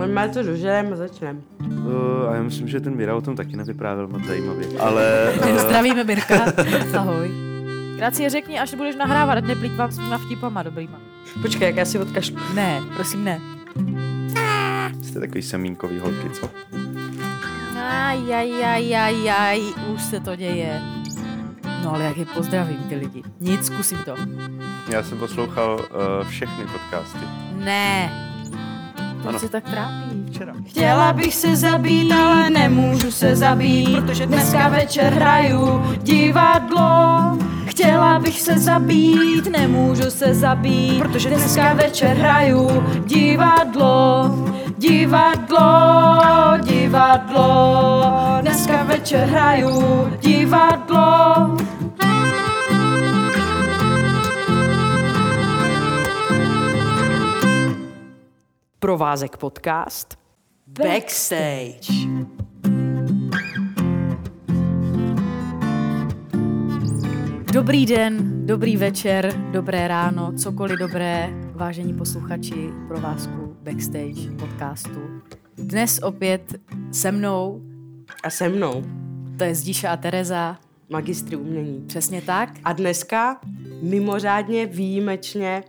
On má to dožerem a začneme. Uh, a já myslím, že ten Mira o tom taky nevyprávěl moc zajímavě. Ale... Uh... Zdravíme Mirka. Ahoj. Krát si je řekni, až budeš nahrávat, ať neplýtvám svýma vtipama dobrýma. Počkej, jak já si odkašlu. Ne, prosím ne. Jste takový semínkový holky, co? Aj, aj, aj, aj, aj, už se to děje. No ale jak je pozdravím ty lidi. Nic, zkusím to. Já jsem poslouchal uh, všechny podcasty. Ne. Proč Ano. se tak trápí? Včera. Chtěla bych se zabít, ale nemůžu se zabít, protože dneska večer hraju divadlo. Chtěla bych se zabít, nemůžu se zabít, protože dneska večer hraju divadlo. Divadlo, divadlo, dneska večer hraju divadlo. Provázek podcast. Backstage. Dobrý den, dobrý večer, dobré ráno, cokoliv dobré, vážení posluchači provázku Backstage podcastu. Dnes opět se mnou, A se mnou. to je Zdíša a Tereza, Magistry umění. přesně tak. A dneska mimořádně výjimečně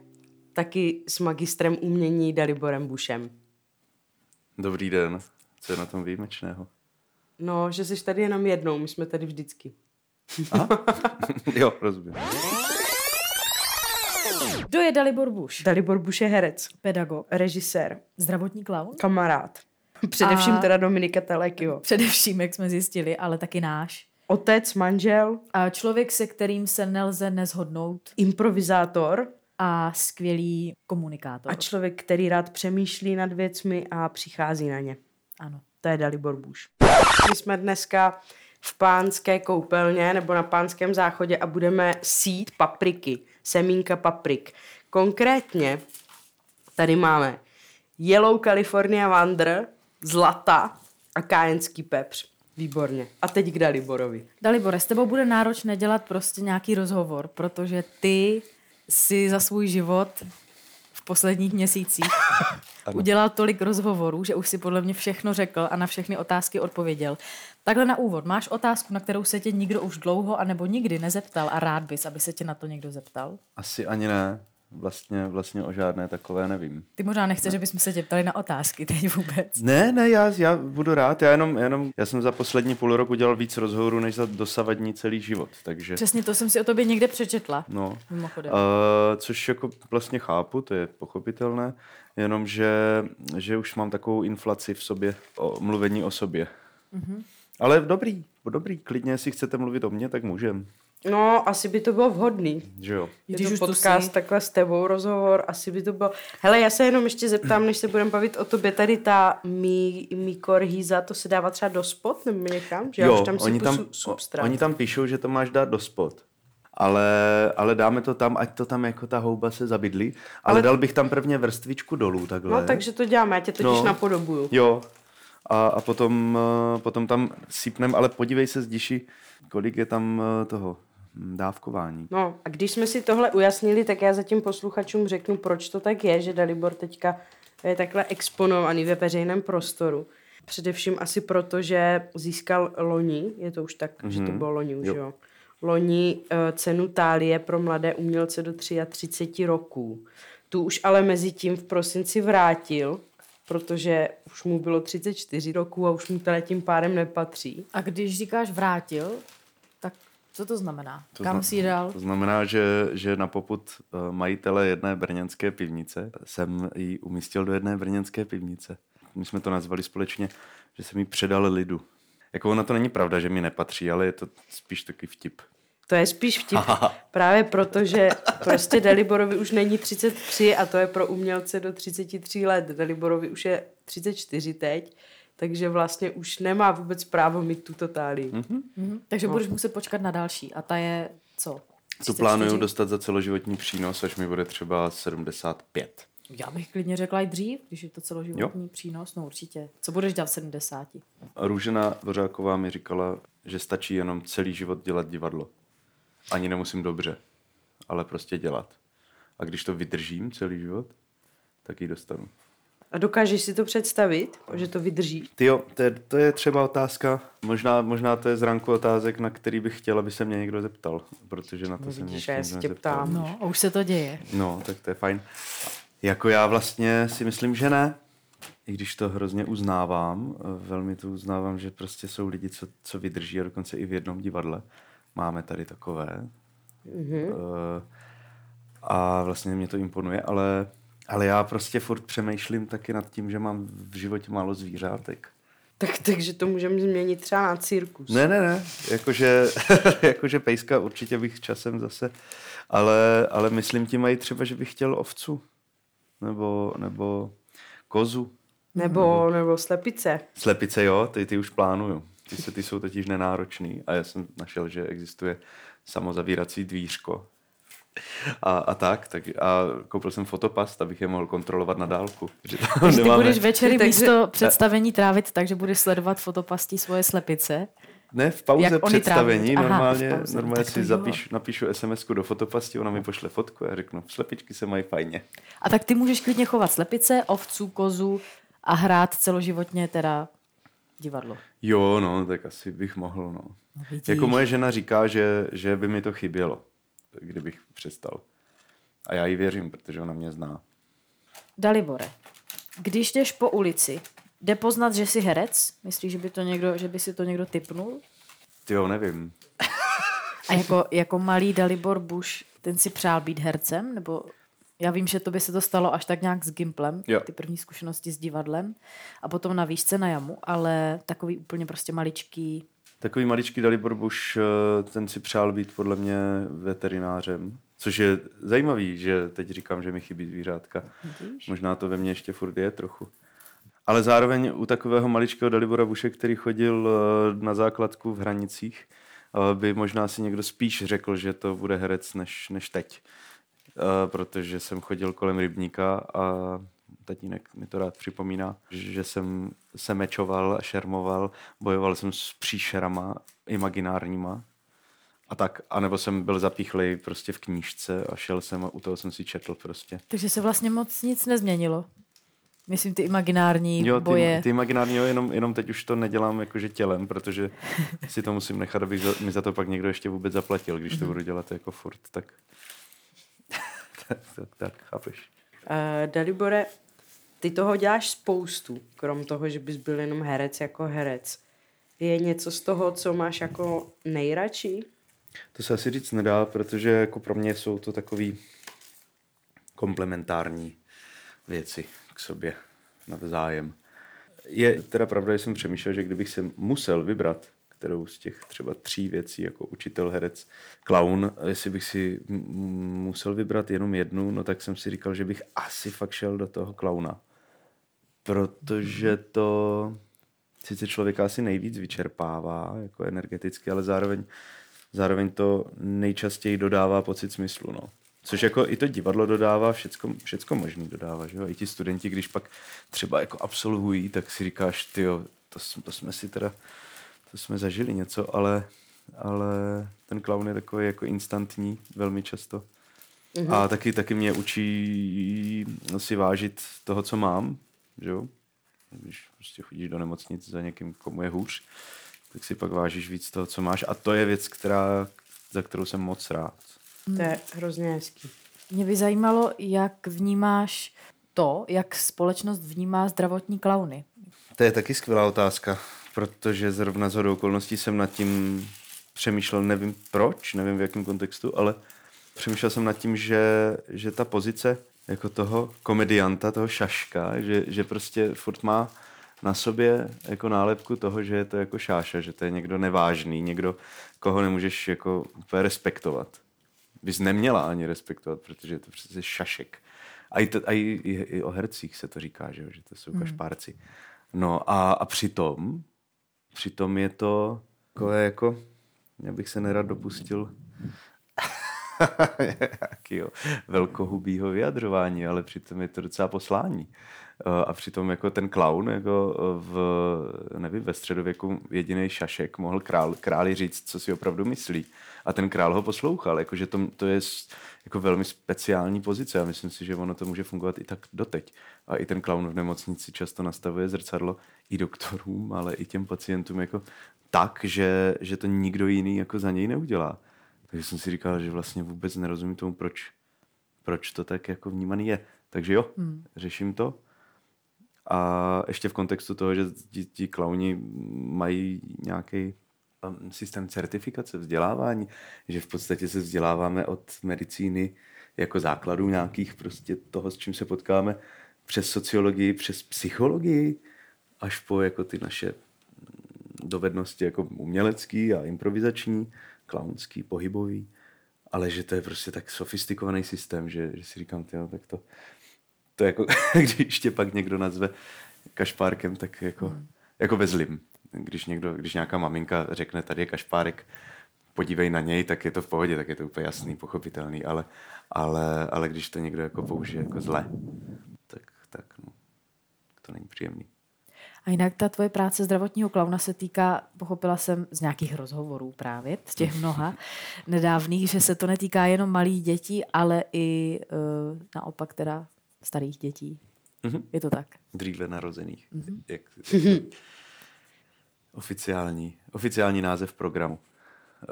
taky s magistrem umění Daliborem Bušem. Dobrý den. Co je na tom výjimečného? No, že jsi tady jenom jednou, my jsme tady vždycky. jo, rozumím. Kdo je Dalibor Buš? Dalibor Buš je herec, Pedagog, režisér, zdravotní klaun? kamarád. Především A- teda Dominika Telekyho. Především, jak jsme zjistili, ale taky náš. Otec, manžel, A člověk, se kterým se nelze nezhodnout improvizátor a skvělý komunikátor. a člověk, který rád přemýšlí nad věcmi a přichází na ně. Ano. To je Dalibor Buš. My jsme dneska v pánské koupelně nebo na pánském záchodě a budeme sít papriky, semínka paprik. Konkrétně tady máme Yellow California Wander, zlata a kájenský pepř. Výborně. A teď k Daliborovi. Dalibore, s tebou bude náročné dělat prostě nějaký rozhovor, protože ty si za svůj život v posledních měsících udělal tolik rozhovorů, že už si podle mě všechno řekl a na všechny otázky odpověděl. Takhle na úvod, máš otázku, na kterou se tě nikdo už dlouho anebo nikdy nezeptal a rád bys, aby se tě na to někdo zeptal? Asi ani ne. Vlastně, vlastně o žádné takové nevím. Ty možná nechceš, že bychom se tě ptali na otázky teď vůbec. Ne, ne, já, já budu rád. Já jenom, jenom, já jsem za poslední půl rok udělal víc rozhovorů, než za dosavadní celý život. Takže, Přesně to jsem si o tobě někde přečetla. no. Mimochodem. Uh, což jako vlastně chápu, to je pochopitelné, jenomže že už mám takovou inflaci v sobě, o mluvení o sobě. Mm-hmm. Ale dobrý, dobrý, klidně, jestli chcete mluvit o mně, tak můžem, No, asi by to bylo vhodný. že jo. Je Když to už podcast jsi. takhle s tebou rozhovor, asi by to bylo... Hele, já se jenom ještě zeptám, než se budeme bavit o tobě, tady ta mí, Mikor Hýza, to se dává třeba do spot nebo někam? Že já už tam oni, tam, su- substrát. oni tam píšou, že to máš dát do spod. Ale, ale dáme to tam, ať to tam jako ta houba se zabydlí. Ale, ale dal bych tam prvně vrstvičku dolů takhle. No, takže to děláme, já tě totiž No. napodobuju. Jo. A, a potom, eh, potom tam sypnem, ale podívej se zdiši, kolik je tam eh, toho dávkování. No a když jsme si tohle ujasnili, tak já zatím posluchačům řeknu, proč to tak je, že Dalibor teďka je takhle exponovaný ve veřejném prostoru. Především asi proto, že získal loni, je to už tak, mm-hmm. že to bylo loni už, Jo. jo. Loni uh, cenu Tálie pro mladé umělce do 33 roků. Tu už ale mezi tím v prosinci vrátil, protože už mu bylo 34 roků a už mu teda tím pádem nepatří. A když říkáš vrátil, co to znamená? To Kam zna- jsi dal? To znamená, že, že na poput eh, majitele jedné brněnské pivnice jsem ji umístil do jedné brněnské pivnice. My jsme to nazvali společně, že jsem ji předal lidu. Jako ona to není pravda, že mi nepatří, ale je to spíš takový vtip. To je spíš vtip. Právě proto, že prostě Daliborovi už není 33 a to je pro umělce do 33 let. Daliborovi už je 34 teď, takže vlastně už nemá vůbec právo mít tuto tálii. Hm? Mhm. Takže budeš muset počkat na další. A ta je co? Tu 34? plánuju dostat za celoživotní přínos, až mi bude třeba 75. Já bych klidně řekla i dřív, když je to celoživotní jo. přínos. No určitě. Co budeš dělat v 70? Růžena Dvořáková mi říkala, že stačí jenom celý život dělat divadlo. Ani nemusím dobře, ale prostě dělat. A když to vydržím celý život, tak ji dostanu. A dokážeš si to představit, že to vydrží? Ty jo, to je, to je třeba otázka, možná, možná to je z ranku otázek, na který bych chtěl, aby se mě někdo zeptal, protože na to No jsem vidíš, ještě já se tě ptám. No, a už se to děje. No, tak to je fajn. Jako já vlastně si myslím, že ne. I když to hrozně uznávám, velmi to uznávám, že prostě jsou lidi, co, co vydrží a dokonce i v jednom divadle. Máme tady takové. Mm-hmm. A vlastně mě to imponuje, ale, ale já prostě furt přemýšlím taky nad tím, že mám v životě málo zvířátek. Tak, takže to můžeme změnit třeba na cirkus. Ne, ne, ne. Jakože, jakože pejska určitě bych časem zase, ale, ale myslím tím mají třeba, že bych chtěl ovcu. Nebo, nebo kozu. Nebo, nebo slepice. Slepice, jo, ty, ty už plánuju. Ty, se, ty jsou totiž nenáročný a já jsem našel, že existuje samozavírací dvířko. A, a tak, tak, a koupil jsem fotopast, abych je mohl kontrolovat na dálku. Že tam ty budeš večery Takže- místo představení trávit tak, že budeš sledovat fotopastí svoje slepice. Ne, v pauze Jak představení. Aha, normálně, v pauze. normálně si jo. zapíš, napíšu sms do fotopasti, ona mi pošle fotku a řeknu, slepičky se mají fajně. A tak ty můžeš klidně chovat slepice, ovcu, kozu a hrát celoživotně teda divadlo. Jo, no, tak asi bych mohl, no. No, vidíš. Jako moje žena říká, že, že by mi to chybělo, kdybych přestal. A já jí věřím, protože ona mě zná. Dalibore, když jdeš po ulici, jde poznat, že jsi herec? Myslíš, že by, to někdo, že by si to někdo typnul? Ty jo, nevím. A jako, jako malý Dalibor Bush, ten si přál být hercem? Nebo já vím, že to by se to stalo až tak nějak s Gimplem, Jo. ty první zkušenosti s divadlem a potom na výšce na jamu, ale takový úplně prostě maličký. Takový maličký Dalibor Bush, eh, ten si přál být podle mě veterinářem. Což je zajímavý, že teď říkám, že mi chybí zvířátka. Možná to ve mně ještě furt je trochu. Ale zároveň u takového maličkého Dalibora Buše, který chodil eh, na základku v Hranicích, eh, by možná si někdo spíš řekl, že to bude herec než, než teď. Protože jsem chodil kolem rybníka a tatínek mi to rád připomíná, že jsem se mečoval a šermoval, bojoval jsem s příšerama imaginárníma a tak, anebo jsem byl zapíchlej prostě v knížce a šel jsem a u toho jsem si četl prostě. Takže se vlastně moc nic nezměnilo. Myslím ty imaginární Jo, boje. ty, ty imaginární, jo, jenom, jenom teď už to nedělám jakože tělem, protože si to musím nechat, abych za, mi za to pak někdo ještě vůbec zaplatil, když Mhm. to budu dělat jako furt, tak tak, tak, tak, chápeš. Uh, Dalibore, ty toho děláš spoustu, krom toho, že bys byl jenom herec jako herec. Je něco z toho, co máš jako nejradši? To se asi říct nedá, protože jako pro mě jsou to takový komplementární věci k sobě navzájem. Je teda pravda, že jsem přemýšlel, že kdybych se musel vybrat, kterou z těch třeba tří věcí, jako učitel, herec, klaun, jestli bych si musel vybrat jenom jednu, no tak jsem si říkal, že bych asi fakt šel do toho klauna. Protože to sice člověka asi nejvíc vyčerpává, jako energeticky, ale zároveň, zároveň to nejčastěji dodává pocit smyslu, no. Což jako i to divadlo dodává, všecko, všecko možný dodává, že jo? I ti studenti, když pak třeba jako absolvují, tak si říkáš, ty to, to jsme si teda, to jsme zažili něco, ale, ale ten klaun je takový jako instantní velmi často. Mm-hmm. A taky, taky mě učí si vážit toho, co mám, že jo? Když prostě chodíš do nemocnic za někým, komu je hůř, tak si pak vážíš víc toho, co máš. A to je věc, která, za kterou jsem moc rád. To je hrozně hezký. Mě by zajímalo, jak vnímáš to, jak společnost vnímá zdravotní klauny. To je taky skvělá otázka, protože zrovna z hodou okolností jsem nad tím přemýšlel, nevím proč, nevím v jakém kontextu, ale přemýšlel jsem nad tím, že, že ta pozice jako toho komedianta, toho šaška, že, že prostě furt má na sobě jako nálepku toho, že je to jako šáša, že to je někdo nevážný, někdo, koho nemůžeš jako úplně respektovat. Bys neměla ani respektovat, protože je to přece šašek. A i, to, a i, i, i o hercích se to říká, že, jo, že to jsou kašpárci. No a, a přitom, přitom je to takové jako, já bych se nerad dopustil Jakýho velkohubýho vyjadřování, ale přitom je to docela poslání. Eh, a přitom jako ten klaun jako v, nevím, ve středověku jediný šašek mohl král, králi říct, co si opravdu myslí. A ten král ho poslouchal, jakože to, to je jako velmi speciální pozice a myslím si, že ono to může fungovat i tak doteď. A i ten klaun v nemocnici často nastavuje zrcadlo i doktorům, ale i těm pacientům jako tak, že, že to nikdo jiný jako za něj neudělá. Takže jsem si říkal, že vlastně vůbec nerozumím tomu, proč, proč to tak jako vnímaný je. Takže jo, hmm. řeším to. A ještě v kontextu toho, že ti, ti klauni mají nějaký um, systém certifikace, vzdělávání, že v podstatě se vzděláváme od medicíny jako základů nějakých prostě toho, s čím se potkáme, přes sociologii, přes psychologii, až po jako ty naše dovednosti jako umělecký a improvizační, klaunský, pohybový, ale že to je prostě tak sofistikovaný systém, že, že si říkám, tyjo, tak to, to jako, když tě pak někdo nazve kašpárkem, tak jako, hmm. jako ve zlým. Když, někdo, když nějaká maminka řekne, tady je kašpárek, podívej na něj, tak je to v pohodě, tak je to úplně jasný, pochopitelný, ale, ale, ale když to někdo jako použije jako zle, tak, tak no, to není příjemný. A jinak ta tvoje práce zdravotního klauna se týká, pochopila jsem z nějakých rozhovorů právě, z těch mnoha nedávných, že se to netýká jenom malých dětí, ale i uh, naopak teda starých dětí. Mm-hmm. Je to tak? Dříve narozených. Mm-hmm. Jak, jak oficiální, oficiální název programu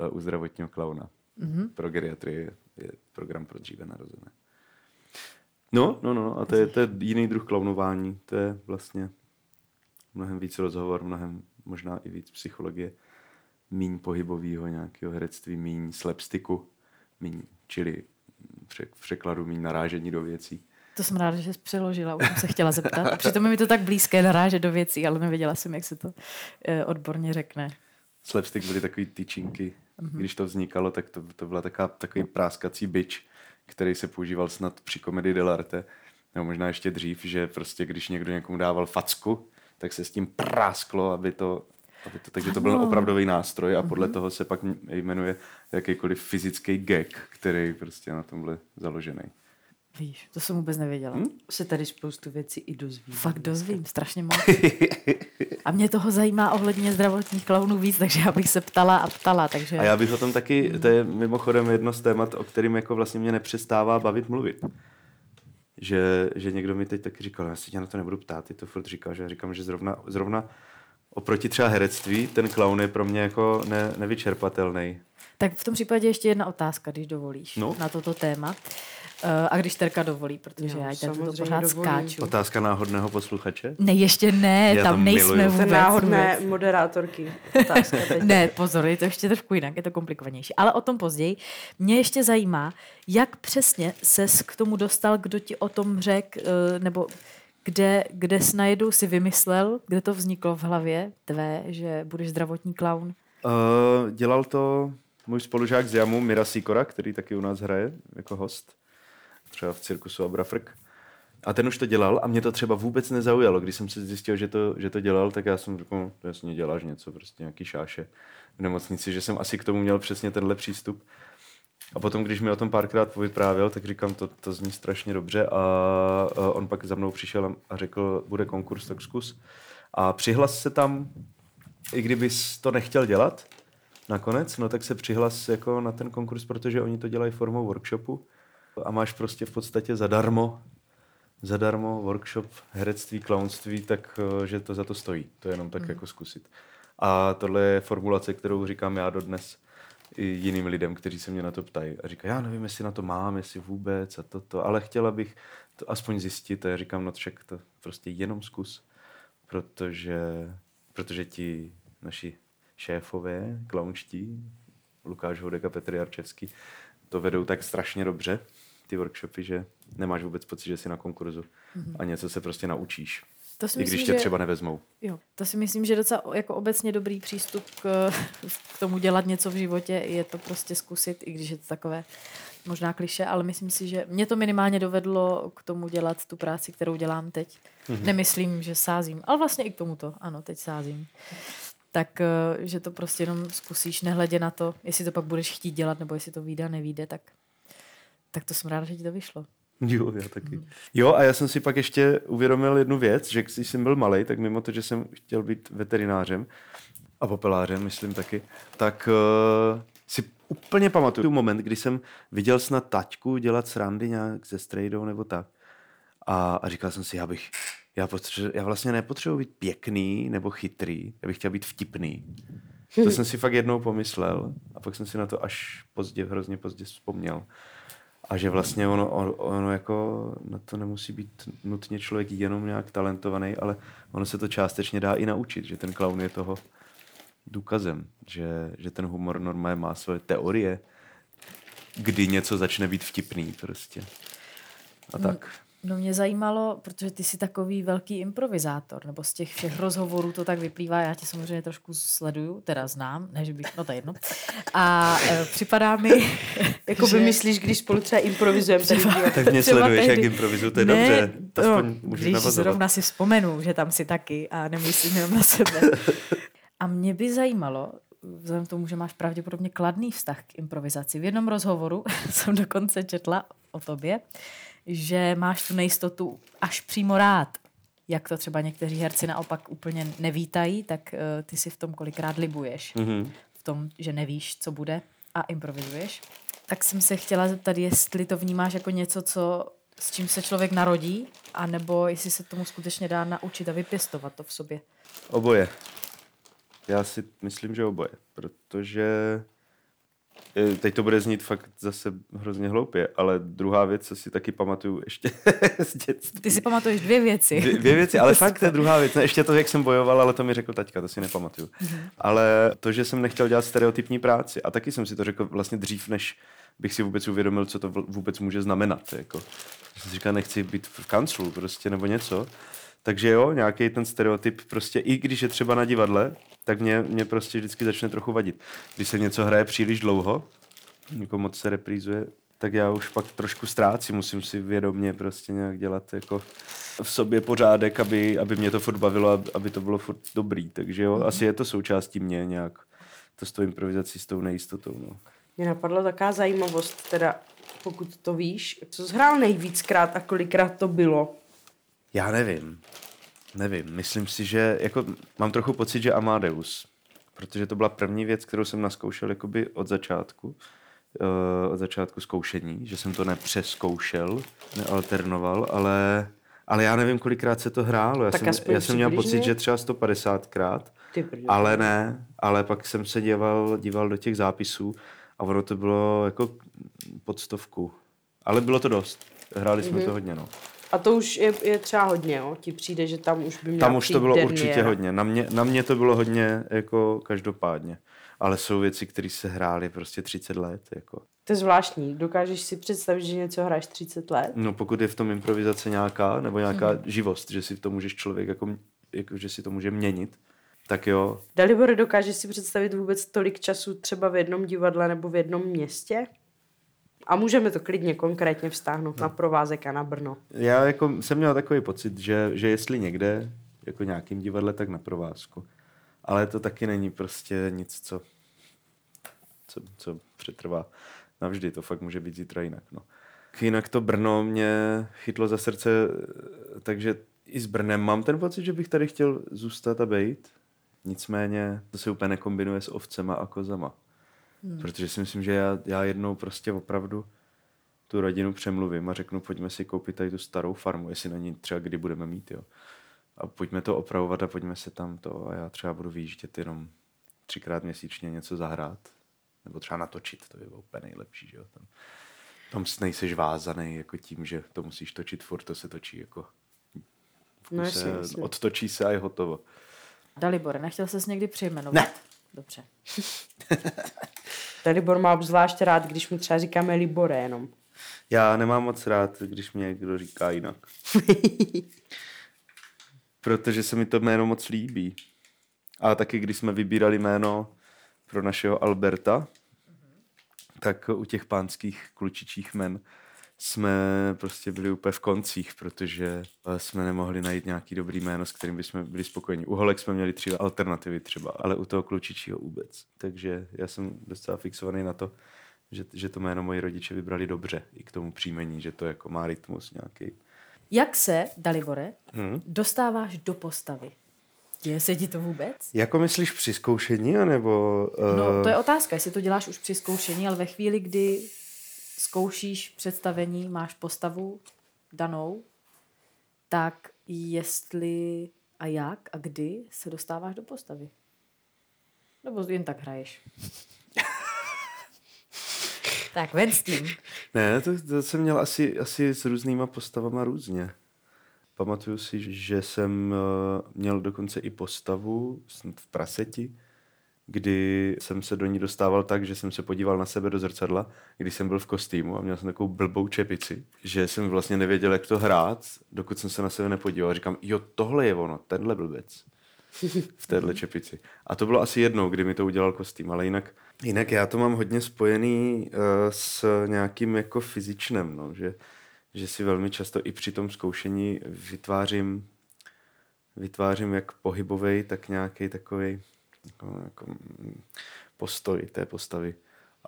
uh, u zdravotního klauna. Mm-hmm. Pro geriatrii je, je program pro dříve narozené. No, no, no, a to je, to je jiný druh klaunování. To je vlastně mnohem víc rozhovor, mnohem možná i víc psychologie, míň pohybového nějakého herectví, míň slapsticku, míň, čili v překladu míň narážení do věcí. To jsem ráda, že jsi přeložila, už jsem se chtěla zeptat. A přitom je mi to tak blízké narážet do věcí, ale nevěděla jsem, jak se to eh, odborně řekne. Slapstick byly takový tyčinky. Mm-hmm. Když to vznikalo, tak to, to byla taká, takový práskací byč, který se používal snad při komedii dell'arte, nebo možná ještě dřív, že prostě když někdo někomu dával facku, tak se s tím prásklo, aby to, aby to takže to byl opravdový nástroj a podle mm-hmm. toho se pak jmenuje jakýkoliv fyzický gag, který prostě na tom byl založený. Víš, to jsem vůbec nevěděla. Hmm? Se tady spoustu věcí i dozvím. Fakt dozvím, strašně moc. A mě toho zajímá ohledně zdravotních klaunů víc, takže já bych se ptala a ptala. Takže... A já bych o tom taky, to je mimochodem jedno z témat, o kterým jako vlastně mě nepřestává bavit mluvit že, že někdo mi teď taky říkal, já se tě na to nebudu ptát, ty to furt říkal, že já říkám, že zrovna, zrovna oproti třeba herectví, ten clown je pro mě jako ne, nevyčerpatelný. Tak v tom případě ještě jedna otázka, když dovolíš, no? na toto téma. Uh, a když Terka dovolí, protože jo, já tady to pořád dovolí. skáču. Otázka náhodného posluchače? Ne, ještě ne, já tam, tam nejsme miluju. vůbec. náhodné vůbec. moderátorky. Otázka ne, pozor, je to ještě trošku jinak, je to komplikovanější. Ale o tom později. Mě ještě zajímá, jak přesně ses k tomu dostal, kdo ti o tom řekl, uh, nebo kde, kde jsi najednou si vymyslel, kde to vzniklo v hlavě tvé, že budeš zdravotní klaun? Uh, dělal to můj spolužák z Jamu, Mira Sikora, který taky u nás hraje jako host třeba v cirkusu Abrafrk. A ten už to dělal a mě to třeba vůbec nezaujalo. Když jsem si zjistil, že to, že to dělal, tak já jsem řekl, no, jasně děláš něco, prostě nějaký šáše v nemocnici, že jsem asi k tomu měl přesně tenhle přístup. A potom, když mi o tom párkrát povyprávěl, tak říkám, to, to zní strašně dobře a, a on pak za mnou přišel a řekl, bude konkurs, tak zkus. A přihlas se tam, i kdybys to nechtěl dělat nakonec, no tak se přihlas jako na ten konkurs, protože oni to dělají formou workshopu a máš prostě v podstatě zadarmo zadarmo workshop herectví, clownství, tak eh, že to za to stojí. To je jenom tak mm. jako zkusit. A tohle je formulace, kterou říkám já dodnes i jiným lidem, kteří se mě na to ptají. A říkají, já nevím, jestli na to mám, jestli vůbec a toto, ale chtěla bych to aspoň zjistit. A já říkám, no však to prostě jenom zkus, protože, protože ti naši šéfové, klaunští, Lukáš Hodek a Petr Jarčevský, to vedou tak strašně dobře, ty workshopy, že nemáš vůbec pocit, že jsi na konkurzu mm-hmm. a něco se prostě naučíš. To si I myslím, když tě že, třeba nevezmou. Jo, to si myslím, že docela jako obecně dobrý přístup k, k tomu dělat něco v životě je to prostě zkusit, i když je to takové možná kliše, ale myslím si, že mě to minimálně dovedlo k tomu dělat tu práci, kterou dělám teď. Mm-hmm. Nemyslím, že sázím, ale vlastně i k tomuto. Ano, teď sázím. Tak, eh, že to prostě jenom zkusíš, nehledě na to, jestli to pak budeš chtít dělat, nebo jestli to vyjde, nevíde, tak Tak to jsem ráda, že ti to vyšlo. Jo, já taky. Jo, a já jsem si pak ještě uvědomil jednu věc, že když jsem byl malý, tak mimo to, že jsem chtěl být veterinářem a popelářem, myslím taky, tak uh, si úplně pamatuju moment, kdy jsem viděl snad taťku dělat srandy nějak se strejdou nebo tak. A, a říkal jsem si, já bych, já, potře- já vlastně nepotřebuji být pěkný nebo chytrý, já bych chtěl být vtipný. To jsem si fakt jednou pomyslel a pak jsem si na to až pozdě, hrozně pozdě vzpomněl. A že vlastně ono, ono, jako na to nemusí být nutně člověk jenom nějak talentovaný, ale ono se to částečně dá i naučit, že ten clown je toho důkazem, že, že ten humor normálně má své teorie, kdy něco začne být vtipný prostě. A tak. No mě zajímalo, protože ty jsi takový velký improvizátor, nebo z těch všech rozhovorů to tak vyplývá, já tě samozřejmě trošku sleduju, teda znám, ne, že bych, no to je jedno. A e, připadá mi, Jako by myslíš, když spolu třeba improvizujeme tady. Tak mě Třeba sleduješ, jak tehdy- improvizuju, to je ne, dobře. to, můžeš když navazovat. zrovna si vzpomenu, že tam si taky a nemyslím jenom na sebe. A mě by zajímalo, vzhledem k tomu, že máš pravděpodobně kladný vztah k improvizaci. V jednom rozhovoru jsem dokonce četla o tobě, že máš tu nejistotu až přímo rád. Jak to třeba někteří herci naopak úplně nevítají, tak uh, ty si v tom kolikrát libuješ. Mhm. V tom, že nevíš, co bude a improvizuješ. Tak jsem se chtěla zeptat, jestli to vnímáš jako něco, co, s čím se člověk narodí, anebo jestli se tomu skutečně dá naučit a vypěstovat to v sobě. Oboje. Já si myslím, že oboje, protože teď to bude znít fakt zase hrozně hloupě, ale druhá věc, co si taky pamatuju ještě z dětství. Ty si pamatuješ dvě věci. Dvě, dvě věci, ale fakt to je druhá věc. Ne, ještě to, jak jsem bojoval, ale to mi řekl taťka, to si nepamatuju. Ale to, že jsem nechtěl dělat stereotypní práci a taky jsem si to řekl vlastně dřív, než bych si vůbec uvědomil, co to vůbec může znamenat. Jako. Jsem si říkal, nechci být v kanclu prostě nebo něco. Takže jo, nějaký ten stereotyp prostě, i když je třeba na divadle, tak mě, mě prostě vždycky začne trochu vadit. Když se něco hraje příliš dlouho, jako moc se reprízuje, tak já už pak trošku ztrácím, musím si vědomě prostě nějak dělat jako v sobě pořádek, aby, aby mě to furt bavilo, ab- aby to bylo furt dobrý, takže jo, asi je to součástí mě nějak, to s tou improvizací, s tou nejistotou, no. Mě napadla taková zajímavost, teda pokud to víš, co jsi hrál nejvíckrát a kolikrát to bylo? Já nevím, nevím, myslím si, že jako mám trochu pocit, že Amadeus, protože to byla první věc, kterou jsem naskoušel jakoby od začátku, uh, od začátku zkoušení, že jsem to nepřeskoušel, nealternoval, ale, ale já nevím, kolikrát se to hrálo. Já Tak jsem, já jsem měl pocit, že třeba 150krát, Ty prdě. ale ne, ale pak jsem se díval, díval do těch zápisů a ono to bylo jako pod stovku. Ale bylo to dost. Hráli jsme to hodně, no. A to už je, je třeba hodně, jo? Ti přijde, že tam už by měl Tam už to bylo derniéra. určitě hodně. Na mě, na mě to bylo hodně jako každopádně. Ale jsou věci, které se hrály prostě 30 let. Jako. To je zvláštní. Dokážeš si představit, že něco hraješ 30 let? No pokud je v tom improvizace nějaká, nebo nějaká mm. živost, že si to můžeš člověk, jako, jako, že si to může měnit, tak jo. Dalibor, dokážeš si představit vůbec tolik času třeba v jednom divadle nebo v jednom městě? A můžeme to klidně konkrétně vztáhnout no. na provázek a na Brno. Já jako jsem měl takový pocit, že, že jestli někde, jako nějakým divadle, tak na provázku. Ale to taky není prostě nic, co, co, co přetrvá navždy. To fakt může být zítra jinak. No. Jinak to Brno mě chytlo za srdce, takže i s Brnem mám ten pocit, že bych tady chtěl zůstat a bejt. Nicméně to se úplně nekombinuje s ovcema a kozama. Hmm. Protože si myslím, že já, já jednou prostě opravdu tu rodinu přemluvím a řeknu, pojďme si koupit tady tu starou farmu, jestli na ní třeba kdy budeme mít, jo. A pojďme to opravovat a pojďme se tam to a já třeba budu vyjíždět jenom třikrát měsíčně něco zahrát. Nebo třeba natočit, to je úplně nejlepší, že jo. Tam, tam nejseš vázaný jako tím, že to musíš točit furt, to se točí jako No jasně, jasně. odtočí se a je hotovo. Dalibore, nechtěl ses někdy přejmenovat? Ne. Dobře. Dalibor má obzvlášť rád, když mu třeba říkáme Libore jenom. Já nemám moc rád, když mě někdo říká jinak. Protože se mi to jméno moc líbí. A taky, když jsme vybírali jméno pro našeho Alberta, tak u těch pánských klučičích men jsme prostě byli úplně v koncích, protože eh, jsme nemohli najít nějaký dobrý jméno, s kterým bychom byli spokojeni. U holek jsme měli tři alternativy třeba, ale u toho klučičího vůbec. Takže já jsem docela fixovaný na to, že, že to jméno moji rodiče vybrali dobře i k tomu příjmení, že to jako má rytmus nějaký. Jak se, Dalibore, Hmm. dostáváš do postavy? Děje se ti to vůbec? Jako myslíš při zkoušení, anebo... Uh, No, to je otázka, jestli to děláš už při zkoušení, ale ve chvíli, kdy zkoušíš představení, máš postavu danou, tak jestli a jak a kdy se dostáváš do postavy? Nebo jen tak hraješ? tak, ven s tím. Ne, to, to jsem měl asi, asi s různýma postavama různě. Pamatuju si, že jsem eh, měl dokonce i postavu v praseti, kdy jsem se do ní dostával tak, že jsem se podíval na sebe do zrcadla, když jsem byl v kostýmu a měl jsem takovou blbou čepici, že jsem vlastně nevěděl, jak to hrát, dokud jsem se na sebe nepodíval. Říkám, jo, tohle je ono, tenhle blbec v téhle čepici. A to bylo asi jednou, kdy mi to udělal kostým, ale jinak, jinak já to mám hodně spojený uh, s nějakým jako fyzičnem, no, že, že si velmi často i při tom zkoušení vytvářím vytvářím jak pohybový, tak nějaký takový jako, jako mm, postoj té postavy.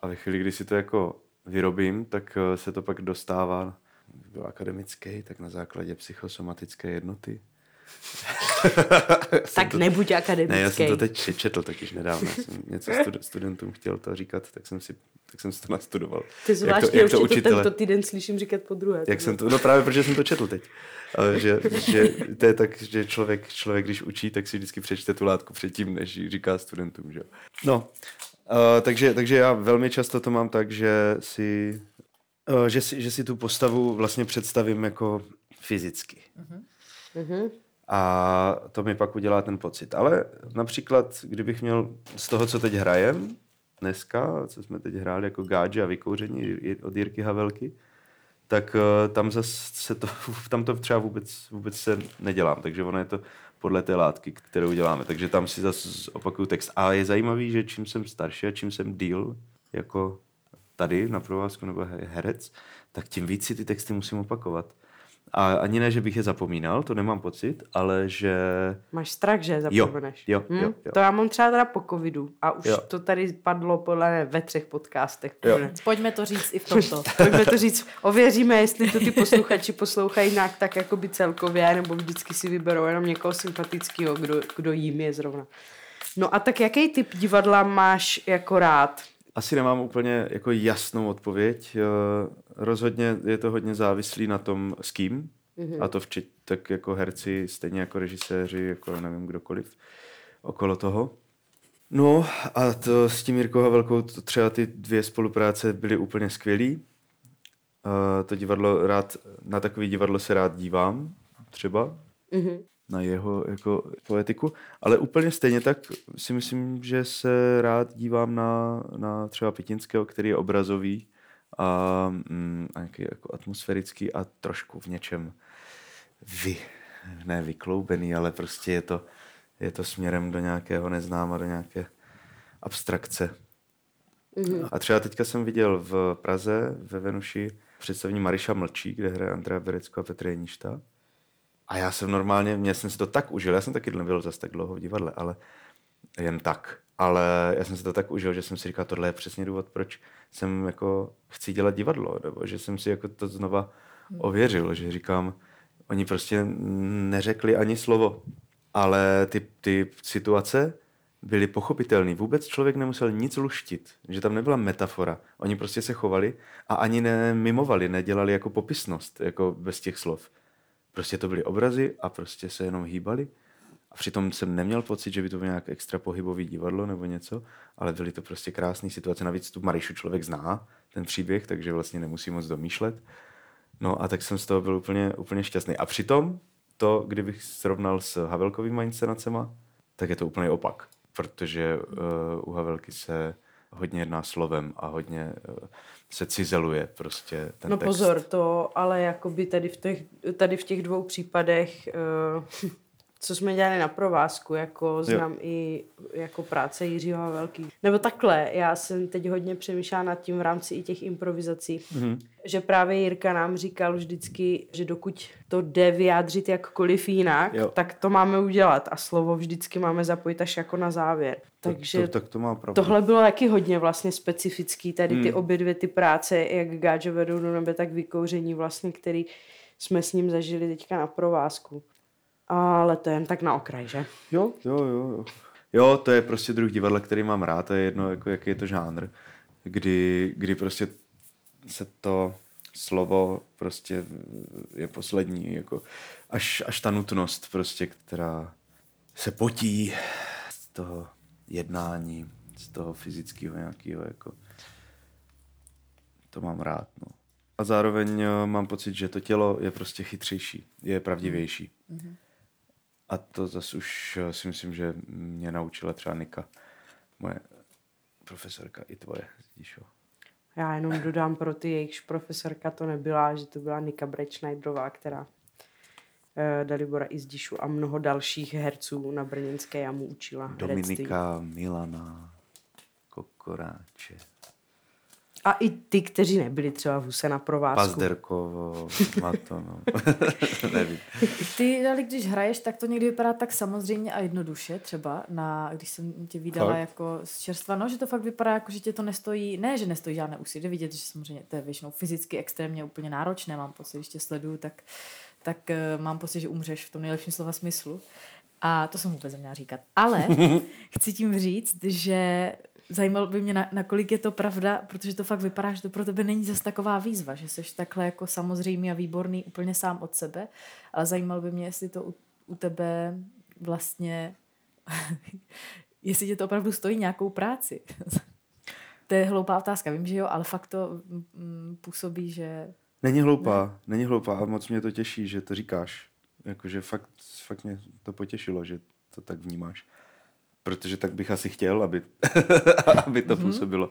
A ve chvíli, kdy si to jako vyrobím, tak eh, se to pak dostává, byl akademický, tak na základě psychosomatické jednoty. Tak nebuď akademický. Ne, já jsem to teď četl taky nedávno. Já jsem něco stud- studentům chtěl to říkat, tak jsem si, tak jsem si to nastudoval. Ty Jak to- jak to to učitele- tento týden slyším říkat po druhé. Jak jsem to, no právě protože jsem to četl teď. Ale že, že to je tak, že člověk, člověk, když učí, tak si vždycky přečte tu látku předtím, než ji říká studentům, že jo. No, uh, takže, takže já velmi často to mám tak, že si, uh, že si, že si tu postavu vlastně představím jako fyzicky. Mhm. A to mi pak udělá ten pocit. Ale například, kdybych měl z toho, co teď hrajem, dneska, co jsme teď hráli jako gáče a vykouření od Jirky Havelky, tak eh, tam zas se to, tam to třeba vůbec, vůbec se nedělám, takže ono je to podle té látky, kterou děláme. Takže tam si zase opakuju text. A je zajímavý, že čím jsem starší a čím jsem díl, jako tady na provázku nebo he- herec, tak tím víc si ty texty musím opakovat. A ani ne, že bych je zapomínal, to nemám pocit, ale že... Máš strach, že Jo, zapomeneš. jo, Hm? jo, jo. To já mám třeba teda po covidu a už Jo. to tady padlo podle mě ve třech podcastech. Jo. Pojďme to říct i v tomto. Pojďme to říct, ověříme, jestli to ty posluchači poslouchají nějak tak jakoby celkově, nebo vždycky si vyberou jenom někoho sympatického, kdo, kdo jim je zrovna. No a tak jaký typ divadla máš jako rád? Asi nemám úplně jako jasnou odpověď. Eh, Rozhodně je to hodně závislý na tom, s kým. A to včet, tak jako herci, stejně jako režiséři, jako nevím kdokoliv okolo toho. No a to s tím Jirkou Havelkou, to třeba ty dvě spolupráce byly úplně skvělý. Eh, To divadlo rád, na takový divadlo se rád dívám, třeba, Mhm. Na jeho jako poetiku, ale úplně stejně tak si myslím, že se rád dívám na, na třeba Pitinského, který je obrazový a, mm, a nějaký jako atmosférický a trošku v něčem vy, ne vykloubený, ale prostě je to, je to směrem do nějakého neznáma, do nějaké abstrakce. Mhm. A třeba teďka jsem viděl v Praze, ve Venuši, představení Mariša Mlčí, kde hraje Andrea Berecko a Petr Jeništa. A já jsem normálně, mě jsem si to tak užil, já jsem taky nebyl zase tak dlouho v divadle, ale jen tak. Ale já jsem si to tak užil, že jsem si říkal, tohle je přesně důvod, proč jsem jako chci dělat divadlo, nebo že jsem si jako to znova ověřil, že říkám, oni prostě neřekli ani slovo, ale ty, ty situace byly pochopitelné. Vůbec člověk nemusel nic luštit, že tam nebyla metafora. Oni prostě se chovali a ani nemimovali, nedělali jako popisnost, jako bez těch slov. Prostě to byly obrazy a prostě se jenom hýbali. A přitom jsem neměl pocit, že by to bylo nějak extra pohybový divadlo nebo něco, ale byly to prostě krásné situace. Navíc tu Marišu člověk zná, ten příběh, takže vlastně nemusí moc domýšlet. No a tak jsem z toho byl úplně, úplně šťastný. A přitom to, kdybych srovnal s Havelkovými inscenacema, tak je to úplně opak. Protože uh, u Havelky se hodně jedná slovem a hodně uh, se cizeluje prostě ten No text. pozor, to ale jakoby tady v těch, tady v těch dvou případech uh, co jsme dělali na provázku, jako znám i jako práce Jiřího Velký. Nebo takhle, já jsem teď hodně přemýšlela nad tím v rámci i těch improvizací, mm-hmm. že právě Jirka nám říkal vždycky, že dokud to jde vyjádřit jakkoliv jinak, jo. tak to máme udělat a slovo vždycky máme zapojit až jako na závěr. Takže to, tak to má pravdu. tohle bylo taky hodně vlastně specifický, tady ty hmm. obě dvě ty práce, jak Gáčo vedou do nebe, tak vykouření vlastně, který jsme s ním zažili teďka na provázku. Ale to je jen tak na okraj, že? Jo, jo, jo. Jo, jo to je prostě druh divadla, který mám rád, to je jedno, jako, jaký je to žánr, kdy, kdy prostě se to slovo prostě je poslední, jako až, až ta nutnost prostě, která se potí z toho jednání, z toho fyzického nějakého, jako to mám rád, no. A zároveň eh, mám pocit, že to tělo je prostě chytřejší, je pravdivější. Mm-hmm. A to zase už eh, si myslím, že mě naučila třeba Nika, moje profesorka i tvoje, Zdíšo. Já jenom dodám pro ty, jejichž profesorka to nebyla, že to byla Nika Brečnajdrová, která Dalibora Izdišu a mnoho dalších herců na Brněnské jamu učila. Dominika, herectví. Milana, Kokoráče. A i ty, kteří nebyli třeba v Huse na provázku. Pazderkovo, Mato, no. Nevím. Ty, ale když hraješ, tak to někdy vypadá tak samozřejmě a jednoduše třeba, na, když jsem tě vydala fakt? jako z čerstva, no, že to fakt vypadá jako, že tě to nestojí, ne, že nestojí žádné úsilí, vidět, že samozřejmě to je většinou fyzicky extrémně úplně náročné, mám pocit, když tě sleduju, tak, tak uh, mám pocit, že umřeš v tom nejlepším slova smyslu. A to jsem vůbec neměla říkat. Ale chci tím říct, že zajímalo by mě, na, nakolik je to pravda, protože to fakt vypadá, že to pro tebe není zase taková výzva, že jsi takhle jako samozřejmý a výborný úplně sám od sebe, ale zajímalo by mě, jestli to u, u tebe vlastně, jestli tě to opravdu stojí nějakou práci. to je hloupá otázka, vím, že jo, ale fakt to mm, působí, že... Není hloupá, ne. není hloupá a moc mě to těší, že to říkáš. Jakože fakt, fakt mě to potěšilo, že to tak vnímáš protože tak bych asi chtěl, aby, aby to mm-hmm. působilo.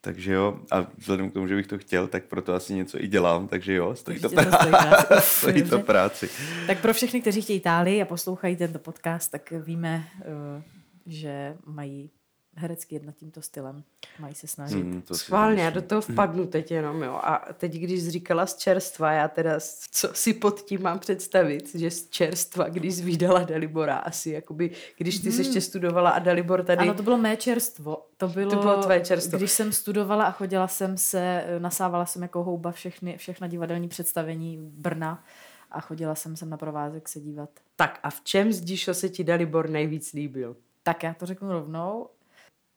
Takže jo, a vzhledem k tomu, že bych to chtěl, tak proto asi něco i dělám, takže jo, stojí to, prá- to, stojí práci. stojí to práci. Tak pro všechny, kteří chtějí Itálii a poslouchají tento podcast, tak víme, eh, že mají herecky jet nad tímto stylem. Mají se snažit. Hmm, to Schválně, já do toho vpadnu teď jenom, jo. A teď, když jsi říkala z čerstva, já teda, co si pod tím mám představit, že z čerstva, když jsi vydala Dalibora, asi jakoby, když ty hmm. jsi ještě studovala a Dalibor tady... Ano, to bylo mé čerstvo. To bylo, to bylo tvé čerstvo. Když jsem studovala a chodila jsem se, nasávala jsem jako houba všechny, všechna divadelní představení Brna a chodila jsem sem na provázek se dívat. Tak a v čem zdišo se ti Dalibor nejvíc líbil? Tak já to řeknu rovnou.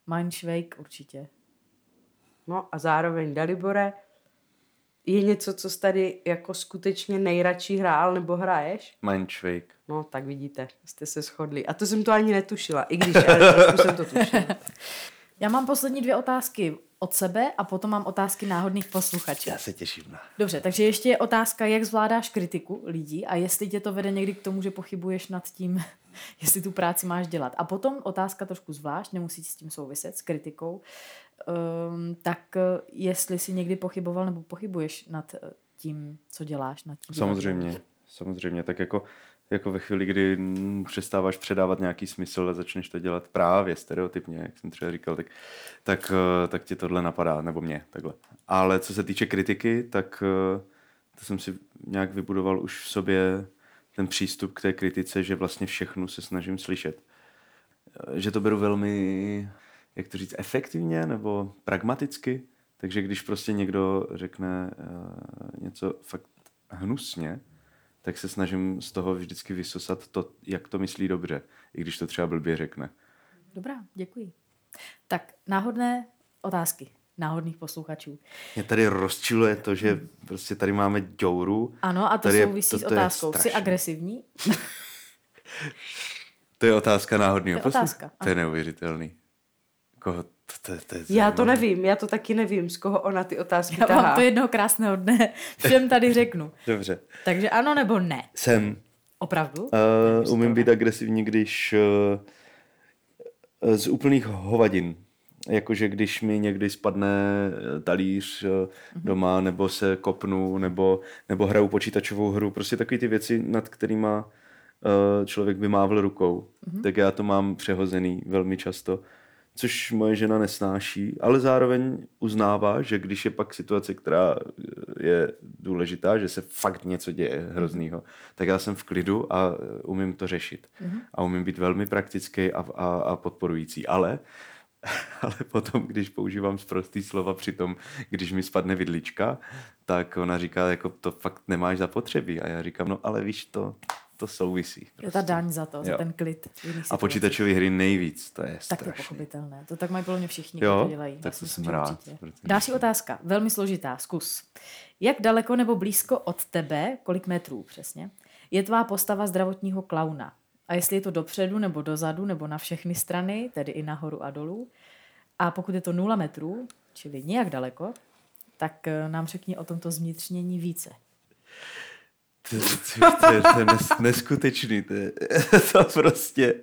Mindshake určitě. No a zároveň Dalibore, je něco, co jsi tady jako skutečně nejradši hrál nebo hraješ? Mindshake. No, tak vidíte, jste se shodli. A to jsem to ani netušila, i když ale jsem to tušila. Já mám poslední dvě otázky od sebe a potom mám otázky náhodných posluchačů. Já se těším na. Dobře, takže ještě je otázka, jak zvládáš kritiku lidí a jestli tě to vede někdy k tomu, že pochybuješ nad tím, jestli tu práci máš dělat. A potom otázka trošku zvlášť, nemusí s tím souviset, s kritikou, um, tak eh, jestli si někdy pochyboval nebo pochybuješ nad eh, tím, co děláš. Nad tím samozřejmě, samozřejmě. Tak jako jako ve chvíli, kdy přestáváš předávat nějaký smysl a začneš to dělat právě stereotypně, jak jsem třeba říkal, tak, tak, eh, tak ti tohle napadá, nebo mě, takhle. Ale co se týče kritiky, tak eh, to jsem si nějak vybudoval už v sobě ten přístup k té kritice, že vlastně všechnu se snažím slyšet. Eh, že to beru velmi, jak to říct, efektivně nebo pragmaticky. Takže když prostě někdo řekne něco fakt hnusně, tak se snažím z toho vždycky vysosat to, jak to myslí dobře, i když to třeba blbě řekne. Dobrá, děkuji. Tak náhodné otázky náhodných posluchačů. Mě tady rozčiluje to, že prostě tady máme děuru. Ano, a to tady souvisí je, to, s otázkou. Jsi agresivní? to je otázka náhodného posluchače. To je neuvěřitelný. Koho to, to, to je já to nevím, já to taky nevím, z koho ona ty otázky já tahá. vám to jednoho krásného dne všem tady řeknu. Dobře. Takže ano nebo ne? Jsem. Opravdu? Uh, umím být agresivní, když uh, z úplných hovadin. Jakože když mi někdy spadne eh, talíř uh, doma, nebo se kopnu, nebo, nebo hraju počítačovou hru. Prostě takové ty věci, nad kterými uh, člověk by mávl rukou, mm-hmm. tak já to mám přehozený velmi často, což moje žena nesnáší, ale zároveň uznává, že když je pak situace, která je důležitá, že se fakt něco děje hroznýho, tak já jsem v klidu a umím to řešit. Mm-hmm. A umím být velmi praktický a, a, a podporující. Ale ale potom, když používám zprostý slova při tom, když mi spadne vidlička, tak ona říká, jako to fakt nemáš zapotřebí. A já říkám, no ale víš, to, to souvisí. Prostě. Je ta daň za to, jo. za ten klid. A počítačové hry nejvíc, to je Tak to je pochopitelné. To tak mají podle mě všichni, jo, to dělají. tak to jsem rád. Další otázka, velmi složitá, zkus. Jak daleko nebo blízko od tebe, kolik metrů přesně, je tvá postava zdravotního klauna? A jestli je to dopředu nebo dozadu nebo na všechny strany, tedy i nahoru a dolů. A pokud je to 0 metrů, čili nějak daleko, tak eh, nám řekni o tomto zvnitřnění více. To, to, to, je, to je nes, neskutečný. To, je, to prostě...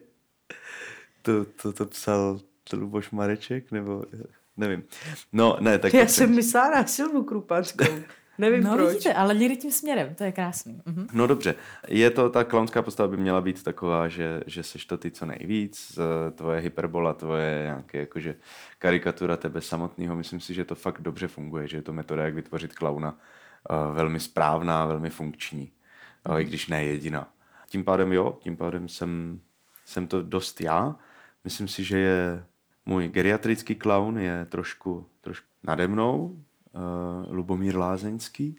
To, to, to psal Luboš Mareček, nebo nevím. No, ne, tak... Já jsem myslela na Silvu Krupanskou. Nevím no, proč. vidíte, ale někdy tím směrem, to je krásný. Mhm. No dobře, je to, ta klaunská postava by měla být taková, že, že seš to ty co nejvíc, tvoje hyperbola, tvoje nějaké jakože karikatura tebe samotného, myslím si, že to fakt dobře funguje, že je to metoda, jak vytvořit klauna velmi správná, velmi funkční, uh, i když ne jediná. Tím pádem jo, tím pádem jsem, jsem to dost já. Myslím si, že je můj geriatrický klaun je trošku, trošku nade mnou, uh, Lubomír Lázeňský,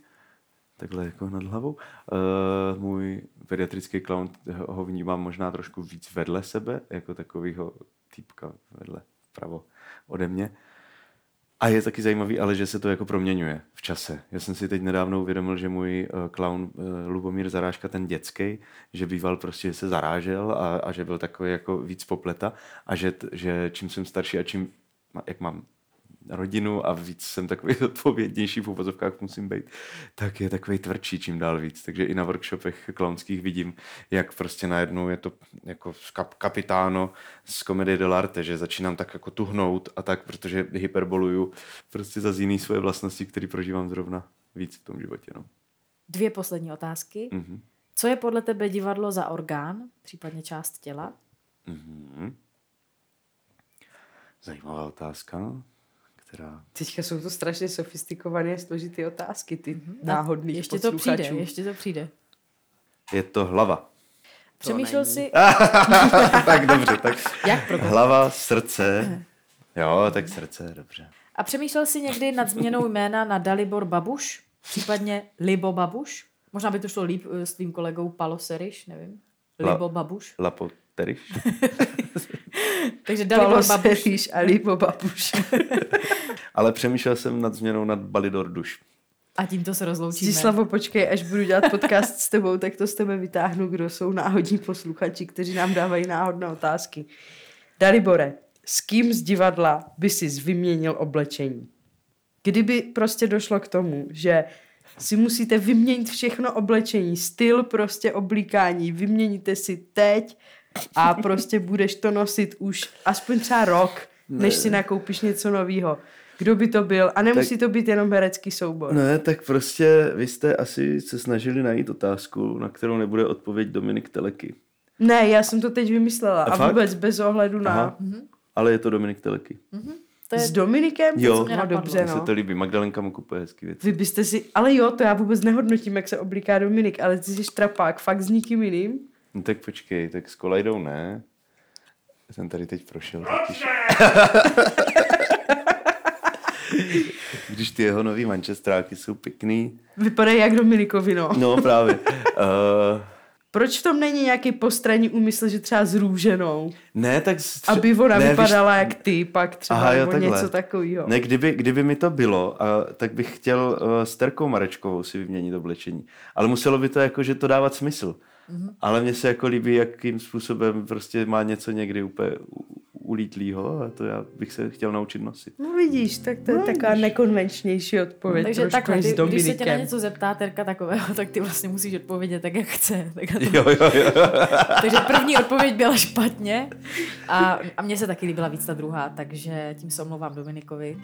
takhle jako nad hlavou. Uh, můj pediatrický clown ho vnímám možná trošku víc vedle sebe, jako takovýho týpka vedle pravo ode mě. A je taky zajímavý, ale že se to jako proměňuje v čase. Já jsem si teď nedávno uvědomil, že můj uh, clown uh, Lubomír Zarážka, ten dětský, že býval prostě, že se zarážel a, a že byl takový jako víc popleta a že, že čím jsem starší a čím, jak mám rodinu a víc jsem takový odpovědnější v uvozovkách musím být, tak je takový tvrdší čím dál víc. Takže i na workshopech klaunských vidím, jak prostě najednou je to jako kap, kapitáno z komedie dell'arte, že začínám tak jako tuhnout a tak, protože hyperboluju prostě za jiný svoje vlastnosti, které prožívám zrovna víc v tom životě. No. Dvě poslední otázky. Mm-hmm. Co je podle tebe divadlo za orgán, případně část těla? Mm-hmm. Zajímavá otázka která... Teďka jsou to strašně sofistikované, složité otázky, ty mm-hmm. náhodný Ještě to přijde, ještě to přijde. Je to hlava. Přemýšlel jsi... tak dobře, tak Jak proto? hlava, srdce. Jo, tak srdce, dobře. A přemýšlel jsi někdy nad změnou jména na Dalibor Babuš? Případně Libo Babuš? Možná by to šlo líp eh, s tvým kolegou Palo Seriš, nevím. Libo La, Babuš? Lapo Teriš? Takže Dalibor Babuš. a Libo Babuš. Ale přemýšlel jsem nad změnou nad Balidor Duš. A tímto se rozloučíme. Zdislavo, počkej, až budu dělat podcast s tebou, tak to s tebe vytáhnu, kdo jsou náhodní posluchači, kteří nám dávají náhodné otázky. Dalibore, s kým z divadla by si vyměnil oblečení? Kdyby prostě došlo k tomu, že si musíte vyměnit všechno oblečení, styl prostě oblíkání, vyměníte si teď a prostě budeš to nosit už aspoň třeba rok, než si nakoupíš něco nového. Kdo by to byl? A nemusí tak, to být jenom herecký soubor. Ne, tak prostě vy jste asi se snažili najít otázku, na kterou nebude odpověď Dominik Teleky. Ne, já jsem to teď vymyslela. A, a vůbec bez ohledu na... Aha. Mm-hmm. Ale je to Dominik Teleky. Mm-hmm. To je... S Dominikem? Jo, no, dobře, no. se to líbí. Magdalenka mu kupuje hezký věci. Vy byste si... Ale jo, to já vůbec nehodnotím, jak se oblíká Dominik, ale ty jsi trapák, fakt s nikým jiným. No tak počkej, tak s Kolajdou ne. Já jsem tady teď prošel totiž. Když ty jeho nový mančestráky jsou pěkný. Vypadají jak Dominikovi, no. No právě. Uh, proč v tom není nějaký postranní úmysl, že třeba s růženou? Ne, tak... Stř... Aby ona ne, vypadala víš... jak ty, pak třeba Aha, jo, nebo něco takového. Ne, kdyby, kdyby mi to bylo, a, tak bych chtěl uh, s Terkou Marečkovou si vyměnit oblečení. Ale muselo by to jako, že to dávat smysl. Mm-hmm. Ale mně se jako líbí, jakým způsobem prostě má něco někdy úplně ulítlýho a to já bych se chtěl naučit nosit. No vidíš, tak to je no, taková vidíš. nekonvenčnější odpověď. Takže takhle, ty, když se tě na něco zeptá Terka takového, tak ty vlastně musíš odpovědět tak, jak chce. Tak to... jo, jo, jo. takže první odpověď byla špatně a, a mně se taky líbila víc ta druhá, takže tím se omlouvám Dominikovi.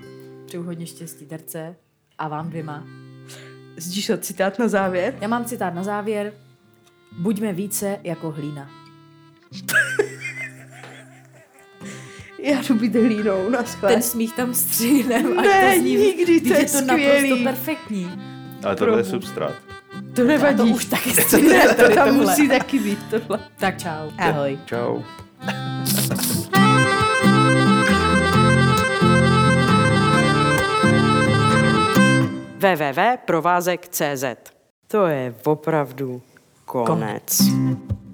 Přeju hodně štěstí Terce a vám dvěma. Zdíš citát na závěr? Já mám citát na závěr. Buďme více jako hlína. Já jdu být hlínou na skle. Ten smích tam stříhnem. ať Ne, to zní, nikdy, to je je to skvělý. naprosto perfektní. Ale tohle je Probu. substrát. to nevadí. To už taky ne, stříhne to tady tam tohle. musí taky být tohle. Tak čau. Ahoj. Čau. www.provázek.cz To je opravdu konec. Konec.